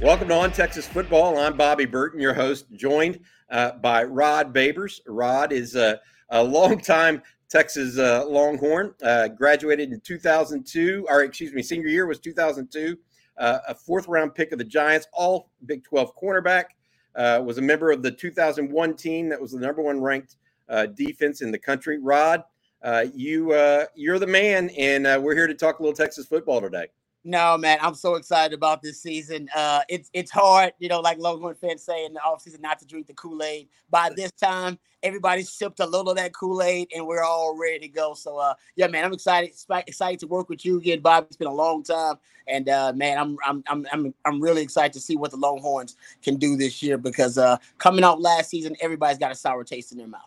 Welcome to On Texas Football. I'm Bobby Burton, your host, joined uh, by Rod Babers. Rod is a, a longtime Texas uh, Longhorn, uh, graduated in 2002, or excuse me, senior year was 2002, uh, a fourth round pick of the Giants, all Big 12 cornerback, uh, was a member of the 2001 team that was the number one ranked uh, defense in the country. Rod, you, you're the man, and we're here to talk a little Texas football today. No, man, I'm so excited about this season. Uh, it's it's hard, you know, like Longhorn fans say in the offseason not to drink the Kool-Aid. By this time, everybody's sipped a little of that Kool-Aid and we're all ready to go. So uh yeah, man, I'm excited, excited to work with you again, Bob. It's been a long time. And uh man, I'm I'm I'm I'm I'm really excited to see what the Longhorns can do this year because uh coming out last season, everybody's got a sour taste in their mouth.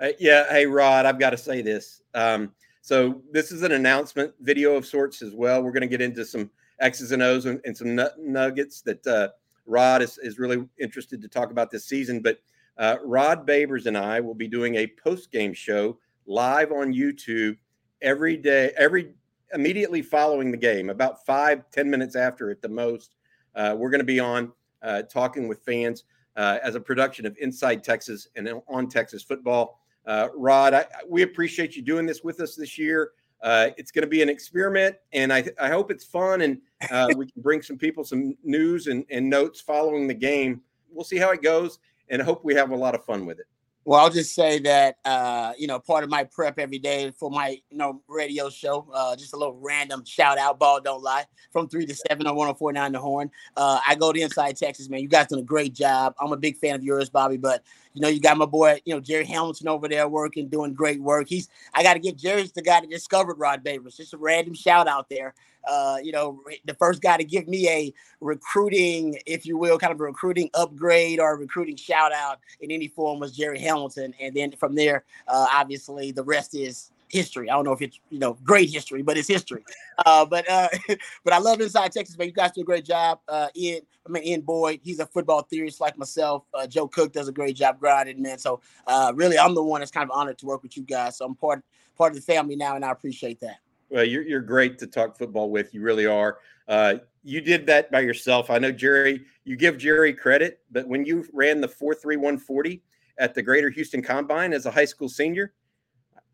Uh, yeah, hey Rod, I've got to say this. Um so this is an announcement video of sorts as well. We're going to get into some X's and O's and, and some nuggets that uh, Rod is, is really interested to talk about this season. But uh, Rod Babers and I will be doing a post game show live on YouTube every day, every immediately following the game, about five ten minutes after at the most. Uh, we're going to be on uh, talking with fans uh, as a production of Inside Texas and on Texas football. Uh, Rod, I, we appreciate you doing this with us this year. Uh, it's going to be an experiment, and I, I hope it's fun, and uh, we can bring some people some news and, and notes following the game. We'll see how it goes, and hope we have a lot of fun with it. Well, I'll just say that uh, you know part of my prep every day for my you know radio show. Uh, just a little random shout out, ball don't lie, from three to seven on 104.9 The Horn. Uh, I go to Inside Texas, man. You guys done a great job. I'm a big fan of yours, Bobby, but you know, you got my boy, you know, Jerry Hamilton over there working, doing great work. He's I got to give Jerry's the guy that discovered Rod Babers. Just a random shout out there. Uh, you know, the first guy to give me a recruiting, if you will, kind of a recruiting upgrade or a recruiting shout out in any form was Jerry Hamilton. And then from there, uh, obviously, the rest is history. I don't know if it's you know great history, but it's history. Uh, but uh, but I love Inside Texas, man. You guys do a great job. Uh, Ian, I mean Ian Boyd, he's a football theorist like myself. Uh, Joe Cook does a great job grinding, man. So uh, really, I'm the one that's kind of honored to work with you guys. So I'm part part of the family now, and I appreciate that. Well, you're you're great to talk football with. You really are. Uh, you did that by yourself. I know Jerry. You give Jerry credit, but when you ran the four three one forty at the Greater Houston Combine as a high school senior,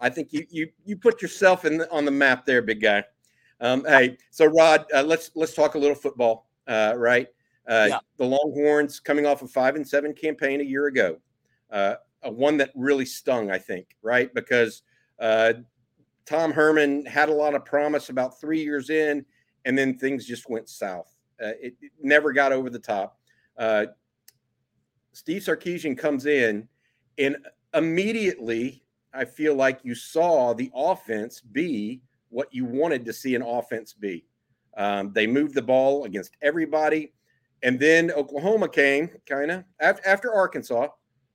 I think you you you put yourself in the, on the map there, big guy. Um, hey, so Rod, uh, let's let's talk a little football, uh, right? Uh, yeah. The Longhorns coming off a five and seven campaign a year ago, uh, a one that really stung, I think, right? Because uh, Tom Herman had a lot of promise about three years in, and then things just went south. Uh, it, it, never got over the top. Steve Sarkisian comes in, and immediately I feel like you saw the offense be what you wanted to see an offense be. Um, they moved the ball against everybody. And then Oklahoma came kind of after Arkansas.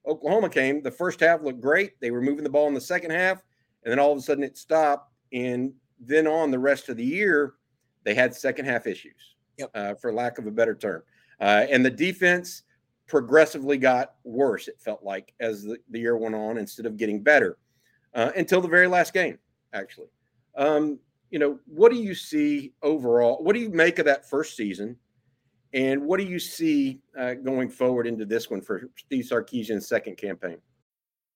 Oklahoma came. The first half looked great. They were moving the ball in the second half. And then all of a sudden it stopped. And then on the rest of the year, they had second half issues, yep. uh, for lack of a better term. Uh, and the defense progressively got worse, it felt like, as the, the year went on instead of getting better uh, until the very last game, actually. Um, you know, what do you see overall? What do you make of that first season? And what do you see uh, going forward into this one for Steve Sarkisian's second campaign?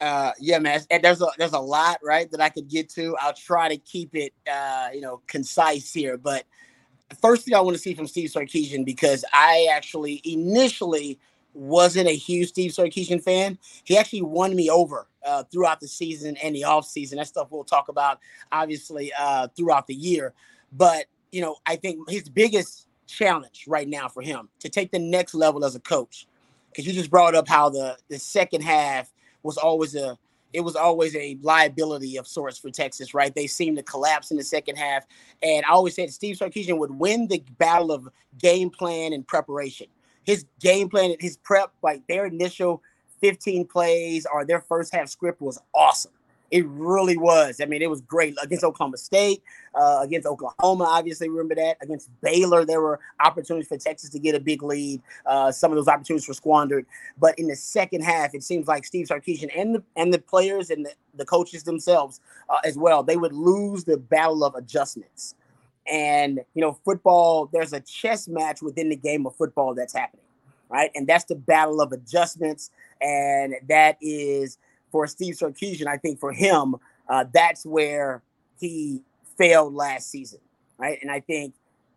Uh, yeah, man. There's a there's a lot right that I could get to. I'll try to keep it, uh, you know, concise here. But first thing I want to see from Steve Sarkisian because I actually initially wasn't a huge Steve Sarkisian fan. He actually won me over uh, throughout the season and the off season. That stuff we'll talk about obviously uh, throughout the year. But you know, I think his biggest challenge right now for him to take the next level as a coach, because you just brought up how the the second half was always a it was always a liability of sorts for Texas, right? They seemed to collapse in the second half. And I always said Steve Sarkisian would win the battle of game plan and preparation. his game plan, his prep, like their initial 15 plays or their first half script was awesome. It really was. I mean, it was great against Oklahoma State, uh, against Oklahoma. Obviously, remember that against Baylor, there were opportunities for Texas to get a big lead. Uh, some of those opportunities were squandered. But in the second half, it seems like Steve Sarkisian and the and the players and the, the coaches themselves uh, as well, they would lose the battle of adjustments. And you know, football, there's a chess match within the game of football that's happening, right? And that's the battle of adjustments, and that is for Steve Sarkisian, I think for him, uh, that's where he failed last season, right? And I think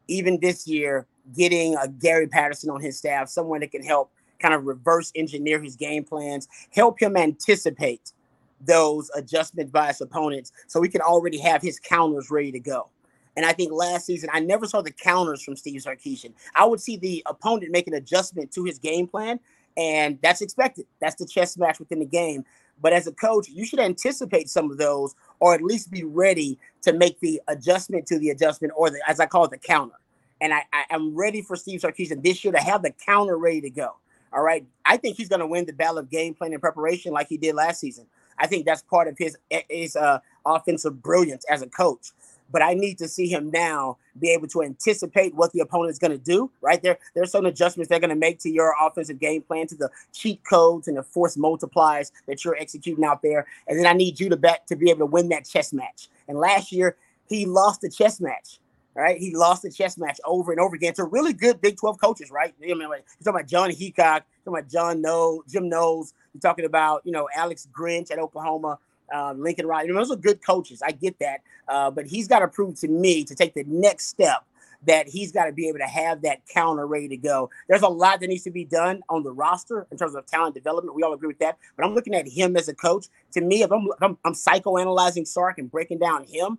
even this year, getting a Gary Patterson on his staff, someone that can help kind of reverse engineer his game plans, help him anticipate those adjustments by his opponents so he can already have his counters ready to go. And I think last season, I never saw the counters from Steve Sarkisian. I would see the opponent make an adjustment to his game plan, and that's expected. That's the chess match within the game. But as a coach, you should anticipate some of those, or at least be ready to make the adjustment to the adjustment, or the, as I call it, the counter. And I, I am ready for Steve Sarkisian this year to have the counter ready to go. All right, I think he's going to win the battle of game plan and preparation like he did last season. I think that's part of his his uh, offensive brilliance as a coach but I need to see him now be able to anticipate what the opponent is going to do. Right there, there's some adjustments they're going to make to your offensive game plan, to the cheat codes and the force multipliers that you're executing out there. And then I need you to bet to be able to win that chess match. And last year he lost the chess match. Right, he lost the chess match over and over again to really good Big 12 coaches, right? I mean, like, you're talking about Jon Heacock, you're talking about John Knowles, Jim Knowles, you're talking about, you know, Alex Grinch at Oklahoma uh, Lincoln Riley. You know, those are good coaches. I get that. Uh, but he's got to prove to me to take the next step that he's got to be able to have that counter ready to go. There's a lot that needs to be done on the roster in terms of talent development. We all agree with that. But I'm looking at him as a coach. To me, if I'm, if I'm, I'm psychoanalyzing Sark and breaking down him,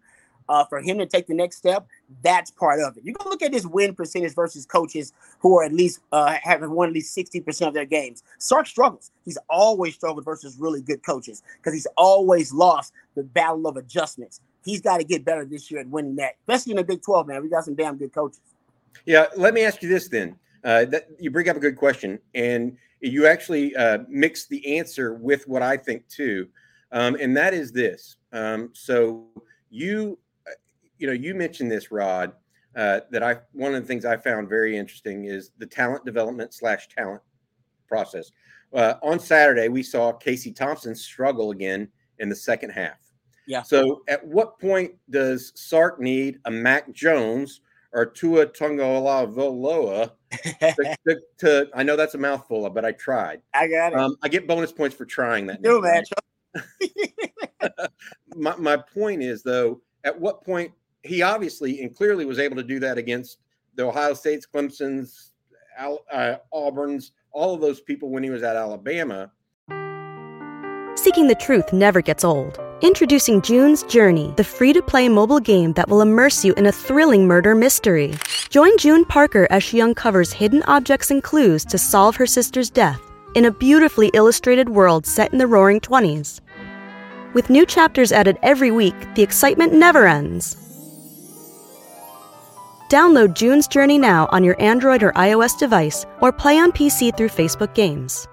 uh, for him to take the next step, that's part of it. You can look at his win percentage versus coaches who are at least uh, having won at least 60% of their games. Sark struggles. He's always struggled versus really good coaches because he's always lost the battle of adjustments. He's got to get better this year at winning that, especially in the Big 12, man. We got some damn good coaches. Yeah, let me ask you this then. Uh, that you bring up a good question, and you actually uh, mix the answer with what I think too, um, and that is this. Um, so you you know, you mentioned this, Rod, uh, that I one of the things I found very interesting is the talent development slash talent process. Uh, on Saturday, we saw Casey Thompson struggle again in the second half. Yeah. So, at what point does Sark need a Mac Jones or Tua Tagovailoa to, to, to, I know that's a mouthful, but I tried. I got it. Um, I get bonus points for trying that. No man. my my point is though, at what point he obviously and clearly was able to do that against the Ohio States, Clemson's, uh, Auburn's, all of those people when he was at Alabama. Seeking the truth never gets old. Introducing June's Journey, the free to play mobile game that will immerse you in a thrilling murder mystery. Join June Parker as she uncovers hidden objects and clues to solve her sister's death in a beautifully illustrated world set in the roaring 20s. With new chapters added every week, the excitement never ends. Download June's Journey now on your Android or iOS device or play on PC through Facebook Games.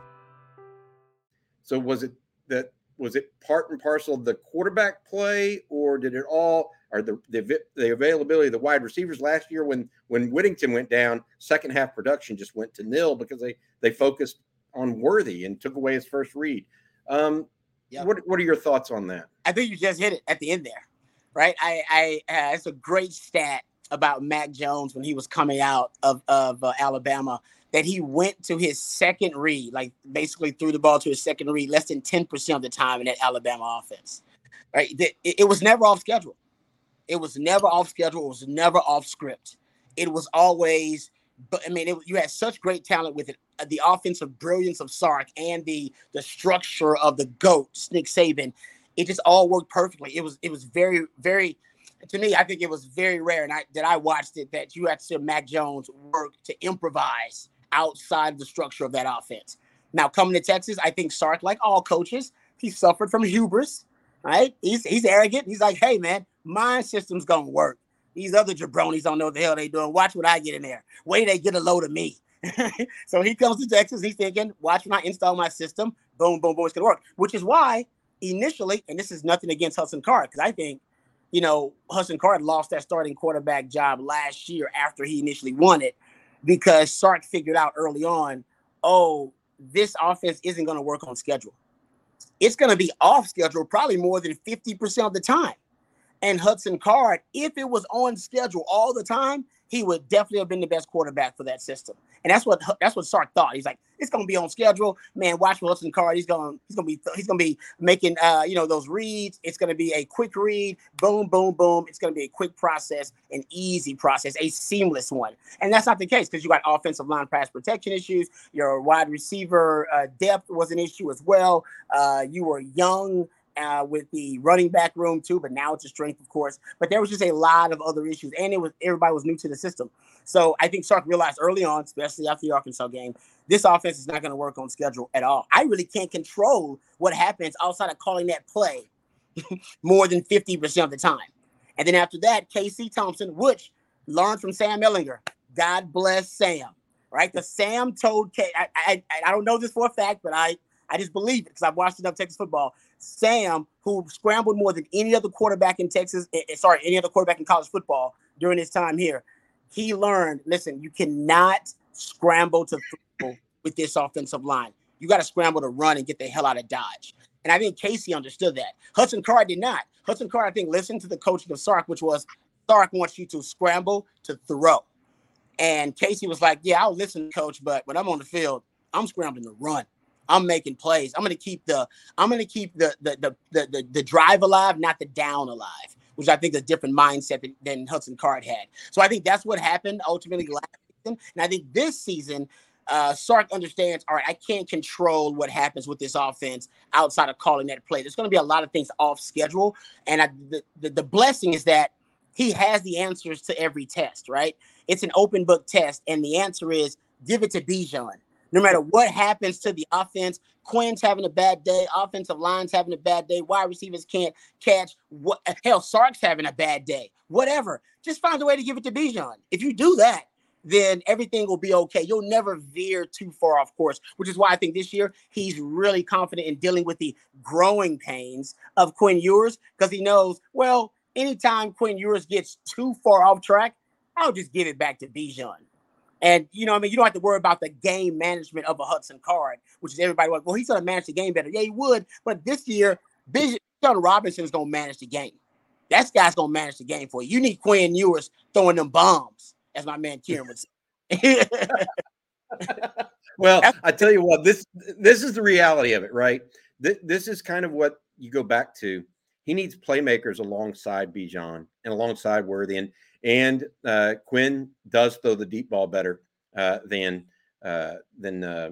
So was it that was it part and parcel of the quarterback play or did it all or the, the the availability of the wide receivers last year when when Whittington went down, second half production just went to nil because they they focused on Worthy and took away his first read. Um, yep. what what are your thoughts on that? I think you just hit it at the end there, right? I I uh, it's a great stat about Mac Jones when he was coming out of, of uh, Alabama that he went to his second read, like basically threw the ball to his second read less than 10% of the time in that Alabama offense. Right? It, it was never off schedule. It was never off schedule. It was never off script. It was always, but I mean, it, you had such great talent with it. Uh, the offensive brilliance of Sark and the the structure of the goat, Nick Saban, it just all worked perfectly. It was it was very very to me, I think it was very rare, and I that I watched it that you had to see Mac Jones work to improvise outside the structure of that offense. Now coming to Texas, I think Sark, like all coaches, he suffered from hubris. Right? He's he's arrogant. He's like, hey man, my system's gonna work. These other jabronis don't know what the hell they doing. Watch what I get in there. Wait, they get a load of me. so he comes to Texas. He's thinking, watch when I install my system. Boom, boom, boom. It's gonna work. Which is why initially, and this is nothing against Hudson Card, because I think, you know, Hudson Card lost that starting quarterback job last year after he initially won it, because Sark figured out early on, oh, this offense isn't going to work on schedule. It's going to be off schedule probably more than 50% of the time. And Hudson Card, if it was on schedule all the time, he would definitely have been the best quarterback for that system. And that's what that's what Sark thought. He's like, it's gonna be on schedule. Man, watch Hudson Card. He's gonna he's gonna be he's gonna be making uh you know those reads. It's gonna be a quick read, boom, boom, boom. It's gonna be a quick process, an easy process, a seamless one. And that's not the case because you got offensive line pass protection issues. Your wide receiver uh, depth was an issue as well. Uh, you were young uh, with the running back room too, but now it's a strength, of course. But there was just a lot of other issues, and it was everybody was new to the system. So I think Sark realized early on, especially after the Arkansas game, this offense is not going to work on schedule at all. I really can't control what happens outside of calling that play more than 50% of the time. And then after that, Casey Thompson, which learned from Sam Ehlinger. God bless Sam. Right? The Sam told K. I, I, I don't know this for a fact, but I I just believe it because I've watched enough Texas football. Sam, who scrambled more than any other quarterback in Texas, eh, eh, sorry, any other quarterback in college football during his time here, he learned listen, you cannot scramble to throw with this offensive line. You got to scramble to run and get the hell out of Dodge. And I think Casey understood that. Hudson Card did not. Hudson Card, I think, listened to the coaching of Sark, which was Sark wants you to scramble to throw. And Casey was like, Yeah, I'll listen, coach, but when I'm on the field, I'm scrambling to run. I'm making plays. I'm going to keep the I'm to keep the the, the the the the drive alive, not the down alive, which I think is a different mindset than, than Hudson Card had. So I think that's what happened ultimately last season, and I think this season. Uh, Sark understands, all right, I can't control what happens with this offense outside of calling that play. There's going to be a lot of things off schedule. And I, the, the, the blessing is that he has the answers to every test, right? It's an open book test. And the answer is give it to Bijan no matter what happens to the offense, Quinn's having a bad day, offensive line's having a bad day, wide receivers can't catch. What hell, Sark's having a bad day. Whatever. Just find a way to give it to Bijan. If you do that, then everything will be okay. You'll never veer too far off course, which is why I think this year he's really confident in dealing with the growing pains of Quinn Ewers because he knows, well, anytime Quinn Ewers gets too far off track, I'll just give it back to Bijan. And you know, I mean, you don't have to worry about the game management of a Hudson card, which is everybody like, well, he's gonna manage the game better. Yeah, he would, but this year, Bijan Robinson is gonna manage the game. That guy's gonna manage the game for you. You need Quinn Ewers throwing them bombs, as my man Kieran would say. well, I tell you what, this this is the reality of it, right? This, this is kind of what you go back to. He needs playmakers alongside Bijan and alongside Worthy. And and uh, Quinn does throw the deep ball better uh, than uh, than uh,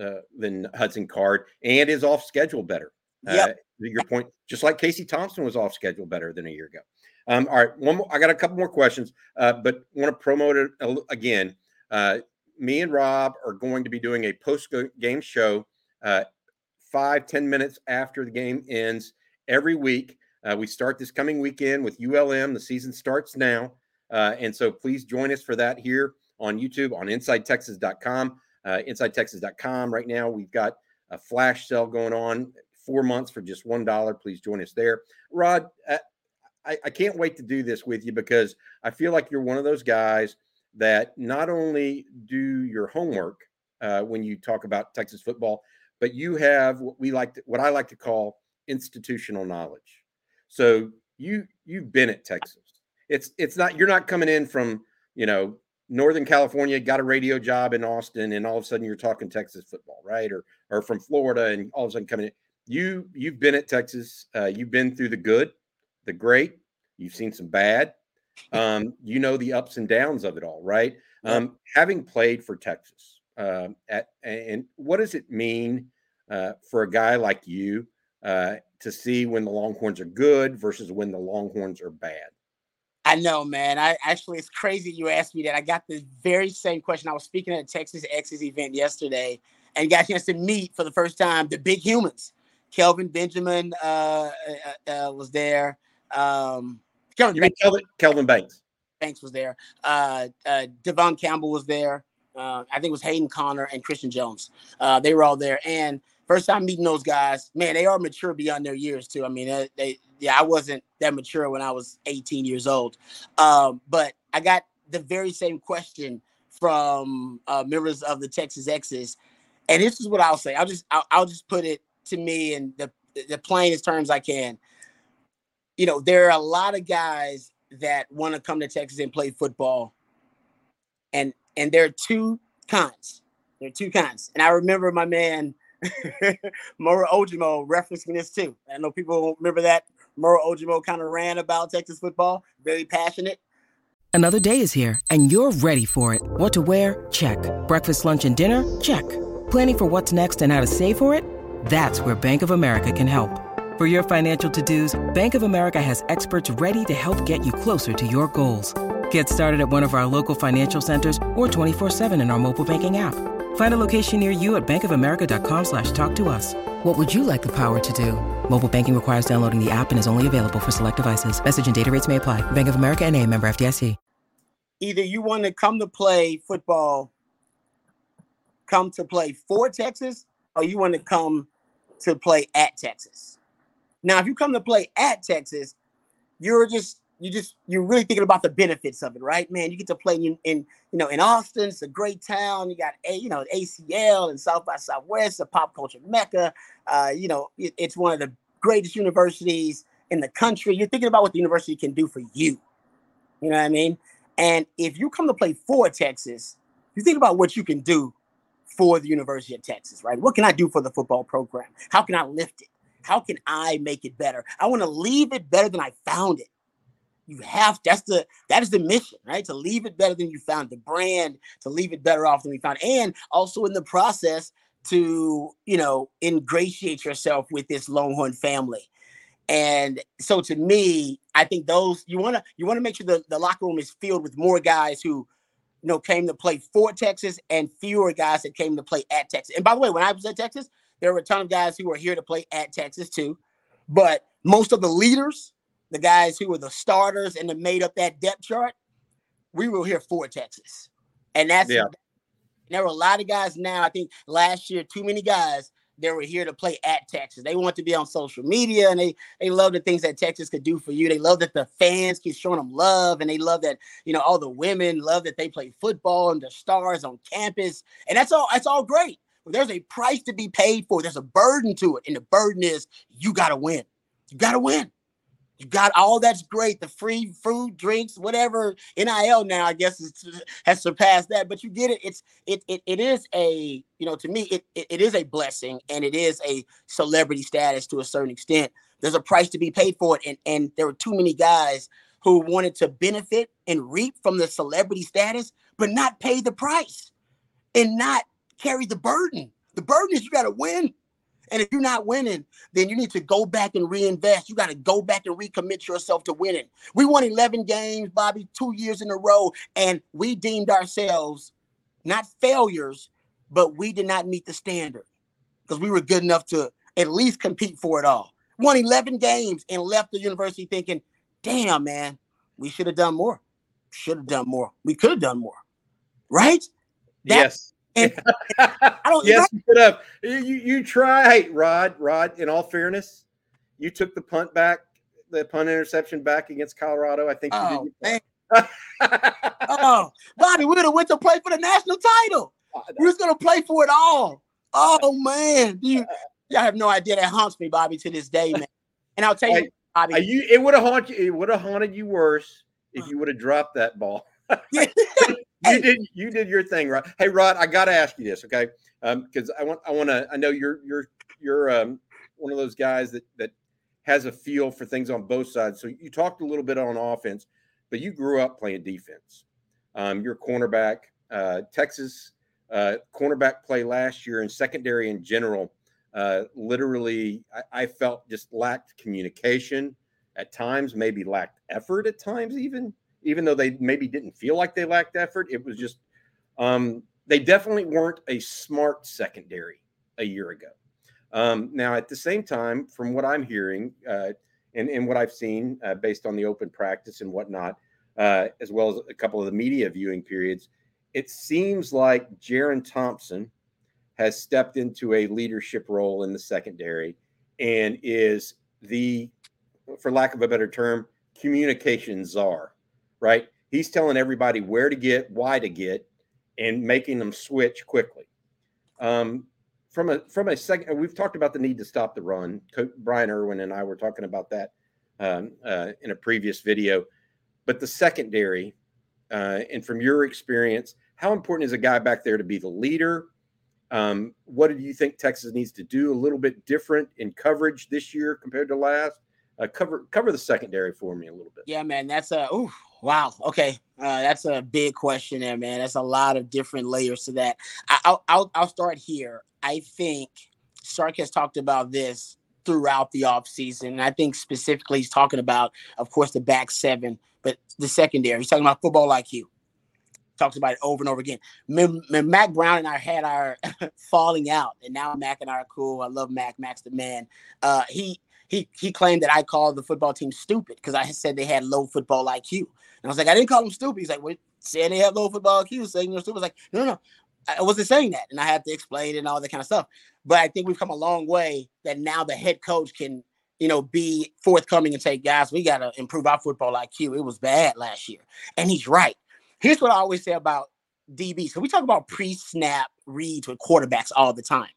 uh, than Hudson Card, and is off schedule better. Uh, yep. your point, just like Casey Thompson was off schedule better than a year ago. Um, all right, one more. I got a couple more questions, but want to promote it again. me and Rob are going to be doing a post game show, five ten minutes after the game ends every week. Uh, we start this coming weekend with ULM. The season starts now. Uh, and so please join us for that here on YouTube on InsideTexas.com. Uh, InsideTexas.com. Right now, we've got a flash sale going on, four months for just one dollar. Please join us there. Rod, uh, I, I can't wait to do this with you because I feel like you're one of those guys that not only do your homework uh, when you talk about Texas football, but you have what we like to, what I like to call institutional knowledge. So you you've been at Texas it's it's not you're not coming in from you know Northern California, got a radio job in Austin, and all of a sudden you're talking Texas football, right? Or or from Florida, and all of a sudden coming in. You you've been at Texas. Uh, you've been through the good, the great. You've seen some bad. Um, you know the ups and downs of it all, right? Um, having played for Texas, uh, at and what does it mean uh, for a guy like you uh, to see when the Longhorns are good versus when the Longhorns are bad? I know, man. I actually, it's crazy you asked me that. I got the very same question. I was speaking at a Texas Exes event yesterday and got a chance to meet for the first time the big humans. Kelvin Benjamin uh, uh, uh, was there. Um, Kelvin, you mean Kelvin, Kelvin Banks? Banks was there. Uh, uh, Devon Campbell was there. Uh, I think it was Hayden Conner and Christian Jones. Uh, they were all there, and first time meeting those guys, man, they are mature beyond their years too. I mean, they, they yeah, I wasn't that mature when I was 18 years old, um, but I got the very same question from uh, members of the Texas Exes, and this is what I'll say. I'll just I'll, I'll just put it to me in the the plainest terms I can. You know, there are a lot of guys that want to come to Texas and play football, and and there are two kinds. There are two kinds, and I remember my man Moro Ojomo referencing this too. I know people remember that. Moro Ojomo kind of ran about Texas football, very passionate. Another day is here, and you're ready for it. What to wear? Check. Breakfast, lunch, and dinner? Check. Planning for what's next and how to save for it? That's where Bank of America can help. For your financial to-dos, Bank of America has experts ready to help get you closer to your goals. Get started at one of our local financial centers or 24-7 in our mobile banking app. Find a location near you at bankofamerica.com slash talk to us. What would you like the power to do? Mobile banking requires downloading the app and is only available for select devices. Message and data rates may apply. Bank of America and a member FDIC. Either you want to come to play football, come to play for Texas, or you want to come to play at Texas. Now, if you come to play at Texas, you're just you just you're really thinking about the benefits of it, right? Man, you get to play in, in you know in Austin. It's a great town. You got a you know ACL and South by Southwest, a pop culture mecca. Uh, you know, it, it's one of the greatest universities in the country. You're thinking about what the university can do for you. You know what I mean? And if you come to play for Texas, you think about what you can do for the University of Texas, right? What can I do for the football program? How can I lift it? How can I make it better? I want to leave it better than I found it you have that's the that is the mission right? To leave it better than you found the brand to leave it better off than we found and also in the process to you know ingratiate yourself with this longhorn family. And so to me i think those you want to you want to make sure the, the locker room is filled with more guys who you know came to play for texas and fewer guys that came to play at texas. And by the way when i was at texas there were a ton of guys who were here to play at texas too. But most of the leaders the guys who were the starters and that made up that depth chart, we were here for Texas. And that's yeah. there were a lot of guys now. I think last year, too many guys they were here to play at Texas. They want to be on social media and they they love the things that Texas could do for you. They love that the fans keep showing them love and they love that you know all the women love that they play football and the stars on campus. And that's all that's all great. But there's a price to be paid for. There's a burden to it, and the burden is you got to win. You got to win. You got all that's great, the free food, drinks, whatever. NIL now, I guess, is, uh, has surpassed that. But you get it. It's it it, it is a you know to me it, it it is a blessing and it is a celebrity status to a certain extent. There's a price to be paid for it, and and there were too many guys who wanted to benefit and reap from the celebrity status, but not pay the price and not carry the burden. The burden is you got to win. And if you're not winning, then you need to go back and reinvest. You got to go back and recommit yourself to winning. We won 11 games, Bobby, two years in a row, and we deemed ourselves not failures, but we did not meet the standard because we were good enough to at least compete for it all. Won 11 games and left the university thinking, damn, man, we should have done more. Should have done more. We could have done more. Right? That, yes. And I don't. yes, you put up. You you try, Rod. Rod. In all fairness, you took the punt back, the punt interception back against Colorado. I think you oh, did. oh, Bobby, we would have went to play for the national title. Oh, we was gonna play for it all. Oh man, you, y'all have no idea that haunts me, Bobby, to this day, man. And I'll tell you, Bobby, you, it would have haunted you. It would have haunted you worse if uh. you would have dropped that ball you did you did your thing, Rod. Hey, Rod, I got to ask you this, okay? Because um, I want I want to. I know you're you're you're um, one of those guys that that has a feel for things on both sides. So you talked a little bit on offense, but you grew up playing defense. Um, you're cornerback. Uh, Texas uh, cornerback play last year and secondary in general. Uh, literally, I, I felt just lacked communication at times, maybe lacked effort at times, even even though they maybe didn't feel like they lacked effort. It was just um, they definitely weren't a smart secondary a year ago. Um, now, at the same time, from what I'm hearing uh, and, and what I've seen uh, based on the open practice and whatnot, uh, as well as a couple of the media viewing periods, it seems like Jerrin Thompson has stepped into a leadership role in the secondary and is the, for lack of a better term, communication czar, right? He's telling everybody where to get, why to get, and making them switch quickly. Um, from a from a second, we've talked about the need to stop the run. Brian Irwin and I were talking about that um, uh, in a previous video. But the secondary, uh, and from your experience, how important is a guy back there to be the leader? Um, what do you think Texas needs to do a little bit different in coverage this year compared to last? Uh, cover cover the secondary for me a little bit. Yeah, man, that's a ooh, wow. Okay, uh, that's a big question there, man. That's a lot of different layers to that. I, will I'll start here. I think Sark has talked about this throughout the offseason. And I think specifically he's talking about, of course, the back seven, but the secondary. He's talking about football IQ. Talks about it over and over again. M- M- Mack Brown and I had our falling out, and now Mac and I are cool. I love Mac. Mac's the man. Uh, he he he claimed that I called the football team stupid because I said they had low football IQ. And I was like, I didn't call them stupid. He's like, well, saying they have low football IQ, saying they're stupid. I was like, no, no, no. I wasn't saying that, and I had to explain it and all that kind of stuff. But I think we've come a long way that now the head coach can, you know, be forthcoming and say, guys, we got to improve our football IQ. It was bad last year, and he's right. Here's what I always say about DB. So we talk about pre-snap reads with quarterbacks all the time.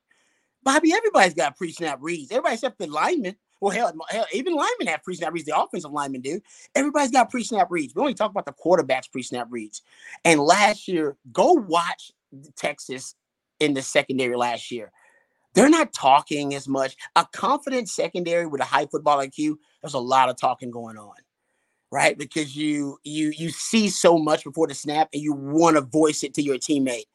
Bobby, everybody's got pre-snap reads. Everybody except the linemen. Well, hell, hell, even linemen have pre-snap reads. The offensive linemen do. Everybody's got pre-snap reads. We only talk about the quarterbacks pre-snap reads. And last year, go watch Texas in the secondary last year. They're not talking as much. A confident secondary with a high football IQ, there's a lot of talking going on, right? Because you you you see so much before the snap and you want to voice it to your teammate.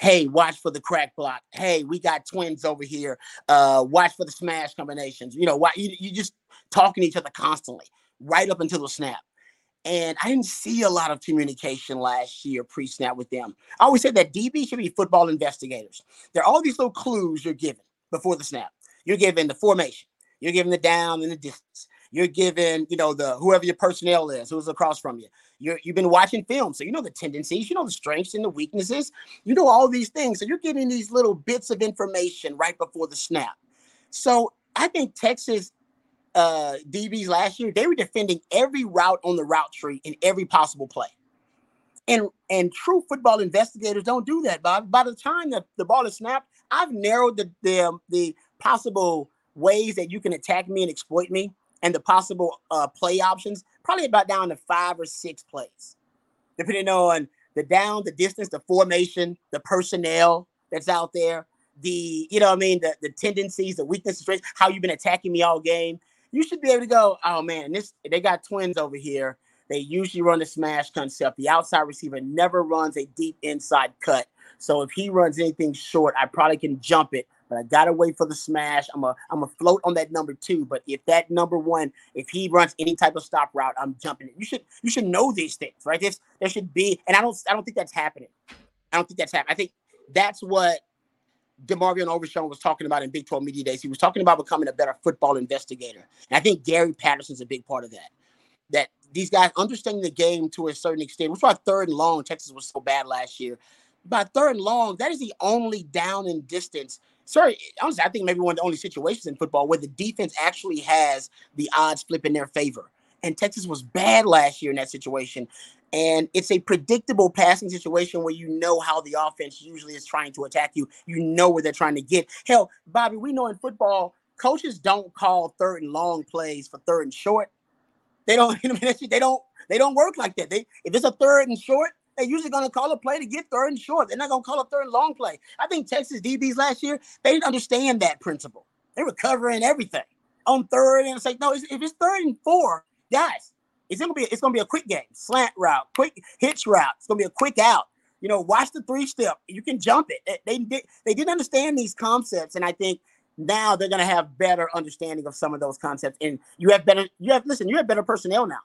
Hey, watch for the crack block. Hey, we got twins over here. Uh, watch for the smash combinations. You know, why you, you just talking to each other constantly, right up until the snap. And I didn't see a lot of communication last year pre-snap with them. I always said that DB should be football investigators. There are all these little clues you're given before the snap. You're given the formation. You're given the down and the distance. You're given, you know, the whoever your personnel is, who's across from you. You're, you've been watching film, so you know the tendencies, you know the strengths and the weaknesses. You know all these things. So you're getting these little bits of information right before the snap. So I think Texas uh, DBs last year, they were defending every route on the route tree in every possible play. And and true football investigators don't do that, Bob. By the time that the ball is snapped, I've narrowed the the, um, the possible ways that you can attack me and exploit me, and the possible uh, play options, probably about down to five or six plays, depending on the down, the distance, the formation, the personnel that's out there, the you know what I mean, the the tendencies, the weaknesses, how you've been attacking me all game you should be able to go, oh man, this they got twins over here. They usually run the smash concept. The outside receiver never runs a deep inside cut. So if he runs anything short, I probably can jump it, but I gotta wait for the smash. I'm a I'm a float on that number two. But if that number one, if he runs any type of stop route, I'm jumping it. You should you should know these things, right? This there should be, and I don't I don't think that's happening. I don't think that's happening. I think that's what DeMarvion Overshown was talking about in Big 12 Media Days. He was talking about becoming a better football investigator. And I think Gary Patterson's a big part of that. That these guys understanding the game to a certain extent, which why third and long, Texas was so bad last year. By third and long, that is the only down and distance. Sorry, honestly, I think maybe one of the only situations in football where the defense actually has the odds flip in their favor. And Texas was bad last year in that situation. And it's a predictable passing situation where you know how the offense usually is trying to attack you. You know where they're trying to get. Hell, Bobby, we know in football, coaches don't call third and long plays for third and short. They don't, they don't, they don't work like that. They if it's a third and short, they're usually going to call a play to get third and short. They're not going to call a third and long play. I think Texas DBs last year they didn't understand that principle. They were covering everything on third, and it's like no, if it's third and four, guys, it's gonna be it's gonna be a quick game, slant route, quick hitch route. It's gonna be a quick out. You know, watch the three step. You can jump it. They did they didn't understand these concepts, and I think now they're gonna have better understanding of some of those concepts. And you have better you have listen, you have better personnel now.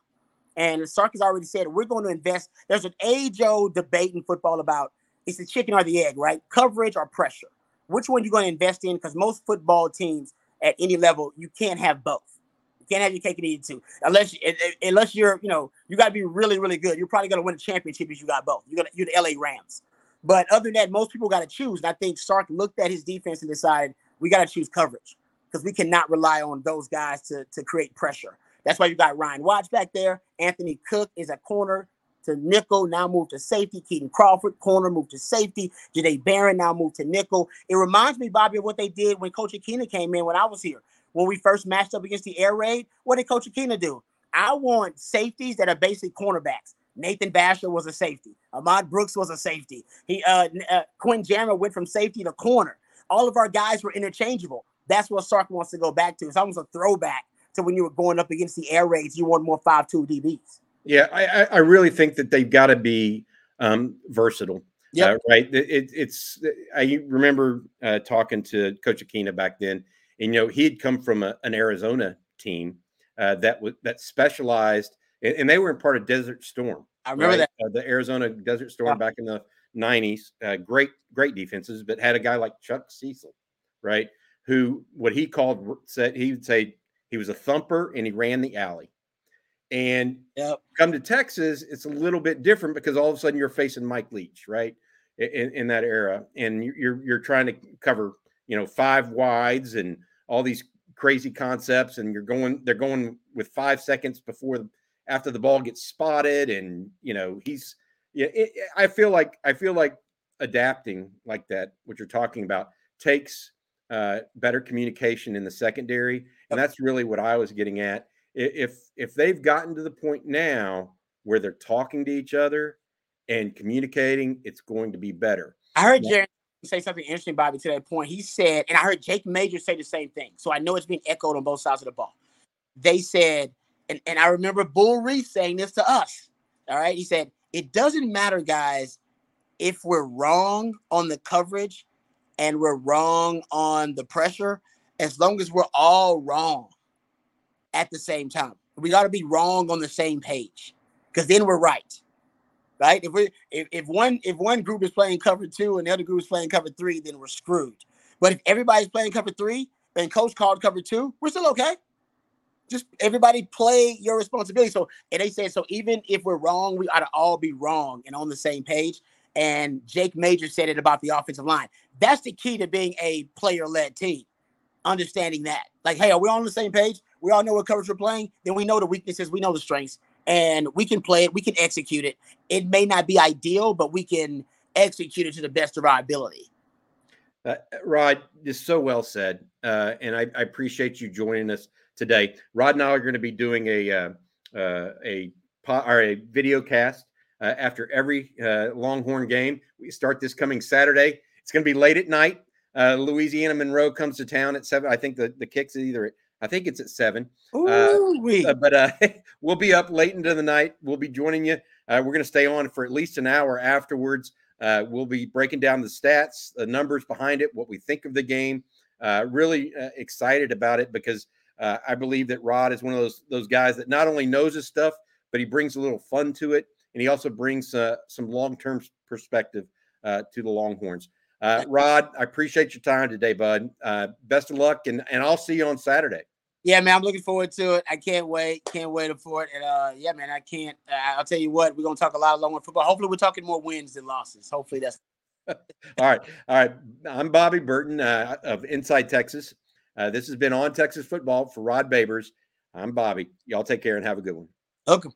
And Sark has already said we're going to invest. There's an age-old debate in football about it's the chicken or the egg, right? Coverage or pressure. Which one you're going to invest in? Because most football teams at any level, you can't have both. You can't have your cake and eat it too. Unless unless you're, you know, you got to be really, really good. You're probably going to win a championship if you got both. You got you're the LA Rams. But other than that, most people got to choose. And I think Sark looked at his defense and decided we got to choose coverage because we cannot rely on those guys to, to create pressure. That's why you got Ryan Watts back there. Anthony Cook is a corner to nickel, now moved to safety. Kitan Crawford, corner, moved to safety. Jahdae Barron now moved to nickel. It reminds me, Bobby, of what they did when Coach Akina came in when I was here. When we first matched up against the air raid, what did Coach Akina do? I want safeties that are basically cornerbacks. Nathan Vasher was a safety. Ahmad Brooks was a safety. He uh, uh Quinn Jammer went from safety to corner. All of our guys were interchangeable. That's what Sark wants to go back to. It's almost a throwback to when you were going up against the air raids. You want more five-two DBs. Yeah, I, I really think that they've got to be um, versatile. Yeah, uh, right. It, it's I remember uh, talking to Coach Akina back then, and you know he had come from a, an Arizona team uh, that was that specialized, and, and, they were in part of Desert Storm. I remember right? that uh, the Arizona Desert Storm back in the '90s. Uh, great, great defenses, but had a guy like Chuck Cecil, right? Who what he called said he would say he was a thumper and he ran the alley. And yep. come to Texas, it's a little bit different because all of a sudden you're facing Mike Leach, right? In, in that era, and you're you're trying to cover, you know, five wides and all these crazy concepts, and you're going they're going with five seconds before after the ball gets spotted, and you know he's yeah. It, I feel like I feel like adapting like that, what you're talking about, takes uh, better communication in the secondary, and that's really what I was getting at if if they've gotten to the point now where they're talking to each other and communicating, it's going to be better. I heard Jerry say something interesting, Bobby, to that point. He said, and I heard Jake Major say the same thing. So I know it's being echoed on both sides of the ball. They said, and, and I remember Bull Reese saying this to us. All right. He said, it doesn't matter, guys, if we're wrong on the coverage and we're wrong on the pressure, as long as we're all wrong at the same time. We got to be wrong on the same page because then we're right. Right? If we if, if one if one group is playing cover two and the other group is playing cover three, then we're screwed. But if everybody's playing cover three and coach called cover two, we're still okay. Just everybody play your responsibility. So and they said so even if we're wrong, we ought to all be wrong and on the same page. And Jake Major said it about the offensive line. That's the key to being a player-led team. Understanding that. Like, hey, are we all on the same page? we all know what coverage we're playing, then we know the weaknesses, we know the strengths, and we can play it, we can execute it. It may not be ideal, but we can execute it to the best of our ability. Uh, Rod, this is so well said, uh, and I, I, appreciate you joining us today. Rod and I are going to be doing a uh, uh a or a video cast uh, after every uh, Longhorn game. We start this coming Saturday. It's going to be late at night. Louisiana Monroe comes to town at seven. I think the the kicks either at I think it's at seven. Uh, uh, but uh, we'll be up late into the night. We'll be joining you. Uh, we're going to stay on for at least an hour afterwards. Uh, we'll be breaking down the stats, the numbers behind it, what we think of the game. Uh, really excited about it because I believe that Rod is one of those those guys that not only knows his stuff, but he brings a little fun to it, and he also brings some long term perspective to the Longhorns. Uh, Rod, I appreciate your time today, bud. Uh, best of luck, and, and I'll see you on Saturday. Yeah, man, I'm looking forward to it. I can't wait. Can't wait for it. And uh, yeah, man, I can't. Uh, I'll tell you what, we're gonna talk a lot of long football. Hopefully, we're talking more wins than losses. Hopefully, that's. all right, all right. I'm Bobby Burton uh, of Inside Texas. Uh, this has been on Texas football for Rod Babers. I'm Bobby. Y'all take care and have a good one. Welcome.